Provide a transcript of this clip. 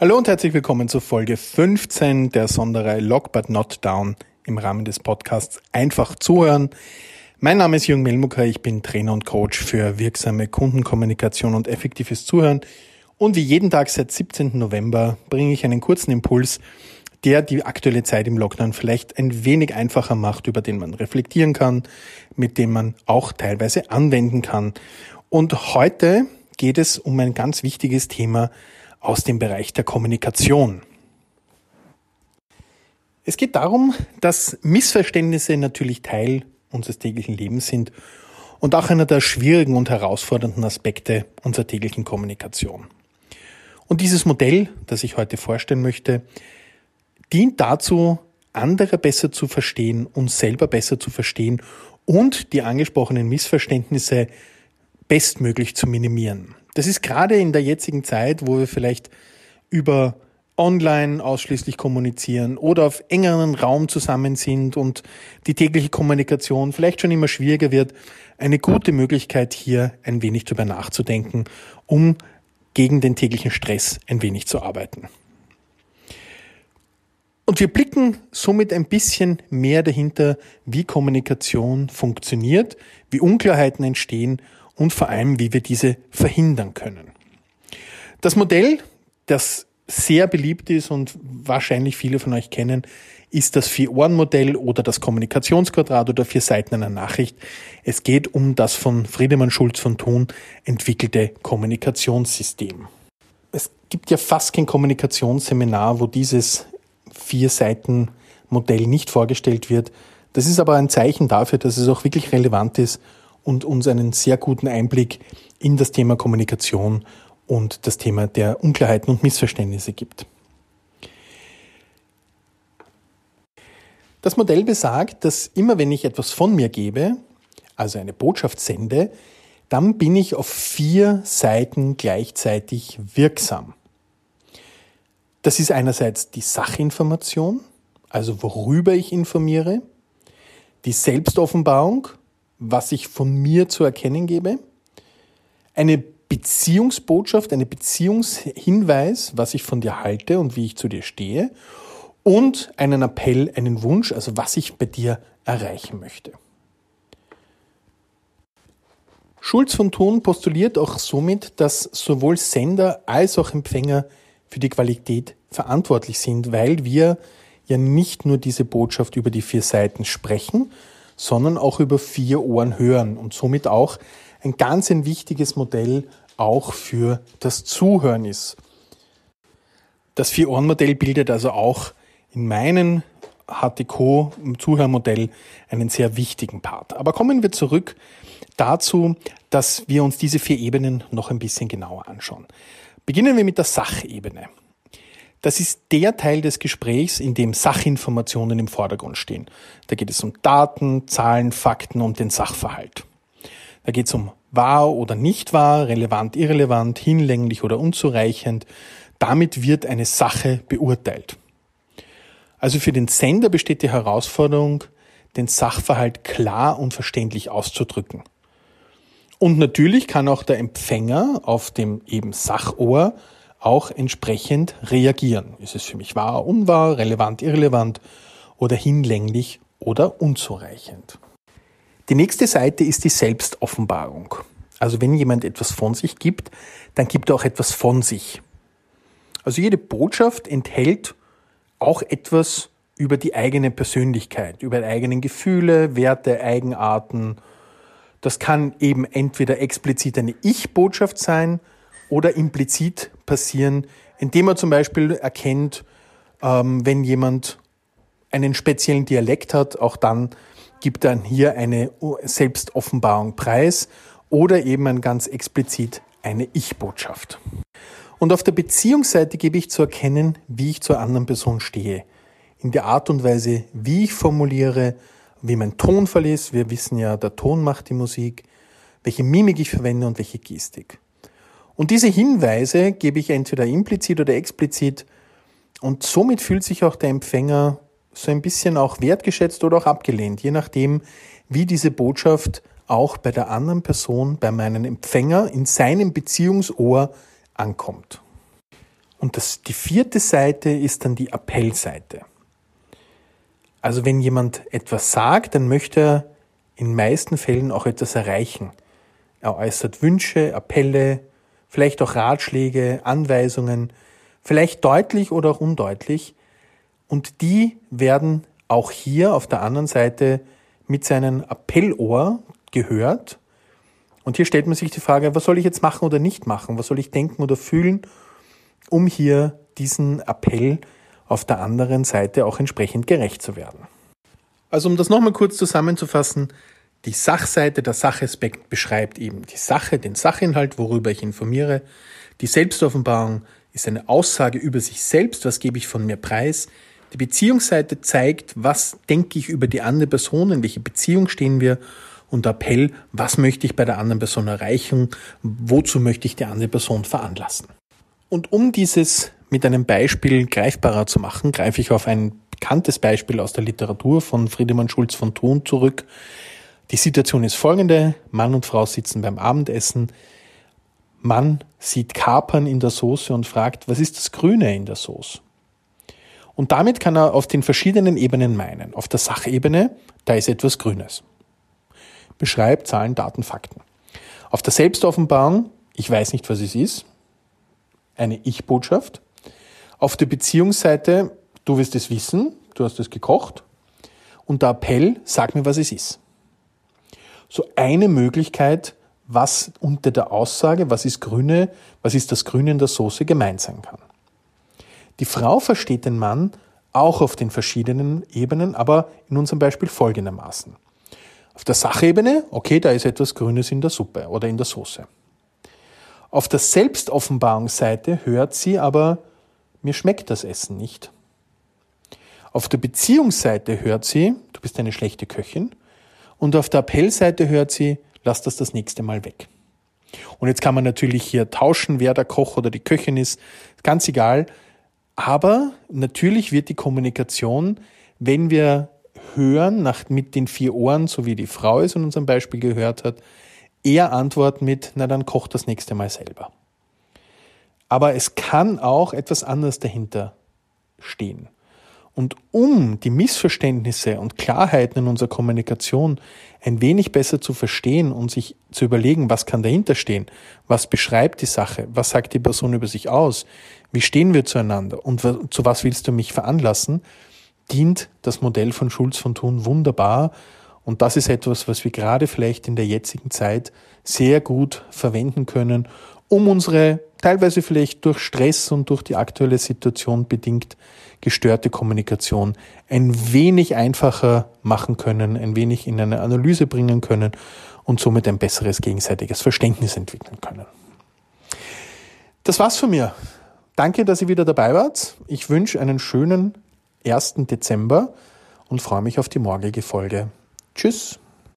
Hallo und herzlich willkommen zu Folge 15 der Sonderei Log But Not Down im Rahmen des Podcasts Einfach zuhören. Mein Name ist Jürgen Melmucker, ich bin Trainer und Coach für wirksame Kundenkommunikation und effektives Zuhören. Und wie jeden Tag seit 17. November bringe ich einen kurzen Impuls, der die aktuelle Zeit im Lockdown vielleicht ein wenig einfacher macht, über den man reflektieren kann, mit dem man auch teilweise anwenden kann. Und heute geht es um ein ganz wichtiges Thema, aus dem Bereich der Kommunikation. Es geht darum, dass Missverständnisse natürlich Teil unseres täglichen Lebens sind und auch einer der schwierigen und herausfordernden Aspekte unserer täglichen Kommunikation. Und dieses Modell, das ich heute vorstellen möchte, dient dazu, andere besser zu verstehen, uns selber besser zu verstehen und die angesprochenen Missverständnisse bestmöglich zu minimieren. Das ist gerade in der jetzigen Zeit, wo wir vielleicht über online ausschließlich kommunizieren oder auf engeren Raum zusammen sind und die tägliche Kommunikation vielleicht schon immer schwieriger wird, eine gute Möglichkeit hier ein wenig drüber nachzudenken, um gegen den täglichen Stress ein wenig zu arbeiten. Und wir blicken somit ein bisschen mehr dahinter, wie Kommunikation funktioniert, wie Unklarheiten entstehen und vor allem, wie wir diese verhindern können. Das Modell, das sehr beliebt ist und wahrscheinlich viele von euch kennen, ist das Vier-Ohren-Modell oder das Kommunikationsquadrat oder vier Seiten einer Nachricht. Es geht um das von Friedemann Schulz von Thun entwickelte Kommunikationssystem. Es gibt ja fast kein Kommunikationsseminar, wo dieses Vier-Seiten-Modell nicht vorgestellt wird. Das ist aber ein Zeichen dafür, dass es auch wirklich relevant ist und uns einen sehr guten Einblick in das Thema Kommunikation und das Thema der Unklarheiten und Missverständnisse gibt. Das Modell besagt, dass immer wenn ich etwas von mir gebe, also eine Botschaft sende, dann bin ich auf vier Seiten gleichzeitig wirksam. Das ist einerseits die Sachinformation, also worüber ich informiere, die Selbstoffenbarung, was ich von mir zu erkennen gebe, eine Beziehungsbotschaft, eine Beziehungshinweis, was ich von dir halte und wie ich zu dir stehe und einen Appell, einen Wunsch, also was ich bei dir erreichen möchte. Schulz von Thun postuliert auch somit, dass sowohl Sender als auch Empfänger für die Qualität verantwortlich sind, weil wir ja nicht nur diese Botschaft über die vier Seiten sprechen, sondern auch über vier Ohren hören und somit auch ein ganz ein wichtiges Modell auch für das Zuhören ist. Das Vier-Ohren-Modell bildet also auch in meinem HTCO-Zuhörmodell einen sehr wichtigen Part. Aber kommen wir zurück dazu, dass wir uns diese vier Ebenen noch ein bisschen genauer anschauen. Beginnen wir mit der Sachebene. Das ist der Teil des Gesprächs, in dem Sachinformationen im Vordergrund stehen. Da geht es um Daten, Zahlen, Fakten und den Sachverhalt. Da geht es um wahr oder nicht wahr, relevant, irrelevant, hinlänglich oder unzureichend. Damit wird eine Sache beurteilt. Also für den Sender besteht die Herausforderung, den Sachverhalt klar und verständlich auszudrücken. Und natürlich kann auch der Empfänger auf dem eben Sachohr auch entsprechend reagieren. Ist es für mich wahr, unwahr, relevant, irrelevant oder hinlänglich oder unzureichend? Die nächste Seite ist die Selbstoffenbarung. Also wenn jemand etwas von sich gibt, dann gibt er auch etwas von sich. Also jede Botschaft enthält auch etwas über die eigene Persönlichkeit, über die eigenen Gefühle, Werte, Eigenarten. Das kann eben entweder explizit eine Ich-Botschaft sein oder implizit passieren, indem man zum Beispiel erkennt, ähm, wenn jemand einen speziellen Dialekt hat, auch dann gibt er hier eine Selbstoffenbarung preis oder eben ein ganz explizit eine Ich-Botschaft. Und auf der Beziehungsseite gebe ich zu erkennen, wie ich zur anderen Person stehe. In der Art und Weise, wie ich formuliere, wie mein Tonfall ist. Wir wissen ja, der Ton macht die Musik. Welche Mimik ich verwende und welche Gestik. Und diese Hinweise gebe ich entweder implizit oder explizit und somit fühlt sich auch der Empfänger so ein bisschen auch wertgeschätzt oder auch abgelehnt, je nachdem, wie diese Botschaft auch bei der anderen Person, bei meinem Empfänger in seinem Beziehungsohr ankommt. Und das, die vierte Seite ist dann die Appellseite. Also wenn jemand etwas sagt, dann möchte er in meisten Fällen auch etwas erreichen. Er äußert Wünsche, Appelle, vielleicht auch Ratschläge, Anweisungen, vielleicht deutlich oder auch undeutlich. Und die werden auch hier auf der anderen Seite mit seinem Appellohr gehört. Und hier stellt man sich die Frage, was soll ich jetzt machen oder nicht machen? Was soll ich denken oder fühlen, um hier diesen Appell auf der anderen Seite auch entsprechend gerecht zu werden? Also um das nochmal kurz zusammenzufassen, die Sachseite, der Sachaspekt beschreibt eben die Sache, den Sachinhalt, worüber ich informiere. Die Selbstoffenbarung ist eine Aussage über sich selbst, was gebe ich von mir preis. Die Beziehungsseite zeigt, was denke ich über die andere Person, in welche Beziehung stehen wir. Und Appell, was möchte ich bei der anderen Person erreichen, wozu möchte ich die andere Person veranlassen. Und um dieses mit einem Beispiel greifbarer zu machen, greife ich auf ein bekanntes Beispiel aus der Literatur von Friedemann Schulz von Thun zurück. Die Situation ist folgende. Mann und Frau sitzen beim Abendessen. Mann sieht Kapern in der Soße und fragt, was ist das Grüne in der Soße? Und damit kann er auf den verschiedenen Ebenen meinen. Auf der Sachebene, da ist etwas Grünes. Beschreibt Zahlen, Daten, Fakten. Auf der Selbstoffenbarung, ich weiß nicht, was es ist. Eine Ich-Botschaft. Auf der Beziehungsseite, du wirst es wissen, du hast es gekocht. Und der Appell, sag mir, was es ist so eine Möglichkeit, was unter der Aussage, was ist Grüne, was ist das Grüne in der Soße gemeint sein kann. Die Frau versteht den Mann auch auf den verschiedenen Ebenen, aber in unserem Beispiel folgendermaßen. Auf der Sachebene, okay, da ist etwas Grünes in der Suppe oder in der Soße. Auf der Selbstoffenbarungsseite hört sie aber, mir schmeckt das Essen nicht. Auf der Beziehungsseite hört sie, du bist eine schlechte Köchin. Und auf der Appellseite hört sie, lass das das nächste Mal weg. Und jetzt kann man natürlich hier tauschen, wer der Koch oder die Köchin ist, ganz egal. Aber natürlich wird die Kommunikation, wenn wir hören, nach, mit den vier Ohren, so wie die Frau es in unserem Beispiel gehört hat, eher antworten mit, na dann koch das nächste Mal selber. Aber es kann auch etwas anderes dahinter stehen. Und um die Missverständnisse und Klarheiten in unserer Kommunikation ein wenig besser zu verstehen und sich zu überlegen, was kann dahinter stehen, was beschreibt die Sache, was sagt die Person über sich aus, wie stehen wir zueinander und zu was willst du mich veranlassen, dient das Modell von Schulz von Thun wunderbar. Und das ist etwas, was wir gerade vielleicht in der jetzigen Zeit sehr gut verwenden können, um unsere teilweise vielleicht durch Stress und durch die aktuelle Situation bedingt gestörte Kommunikation ein wenig einfacher machen können, ein wenig in eine Analyse bringen können und somit ein besseres gegenseitiges Verständnis entwickeln können. Das war's von mir. Danke, dass ihr wieder dabei wart. Ich wünsche einen schönen 1. Dezember und freue mich auf die morgige Folge. Tschüss.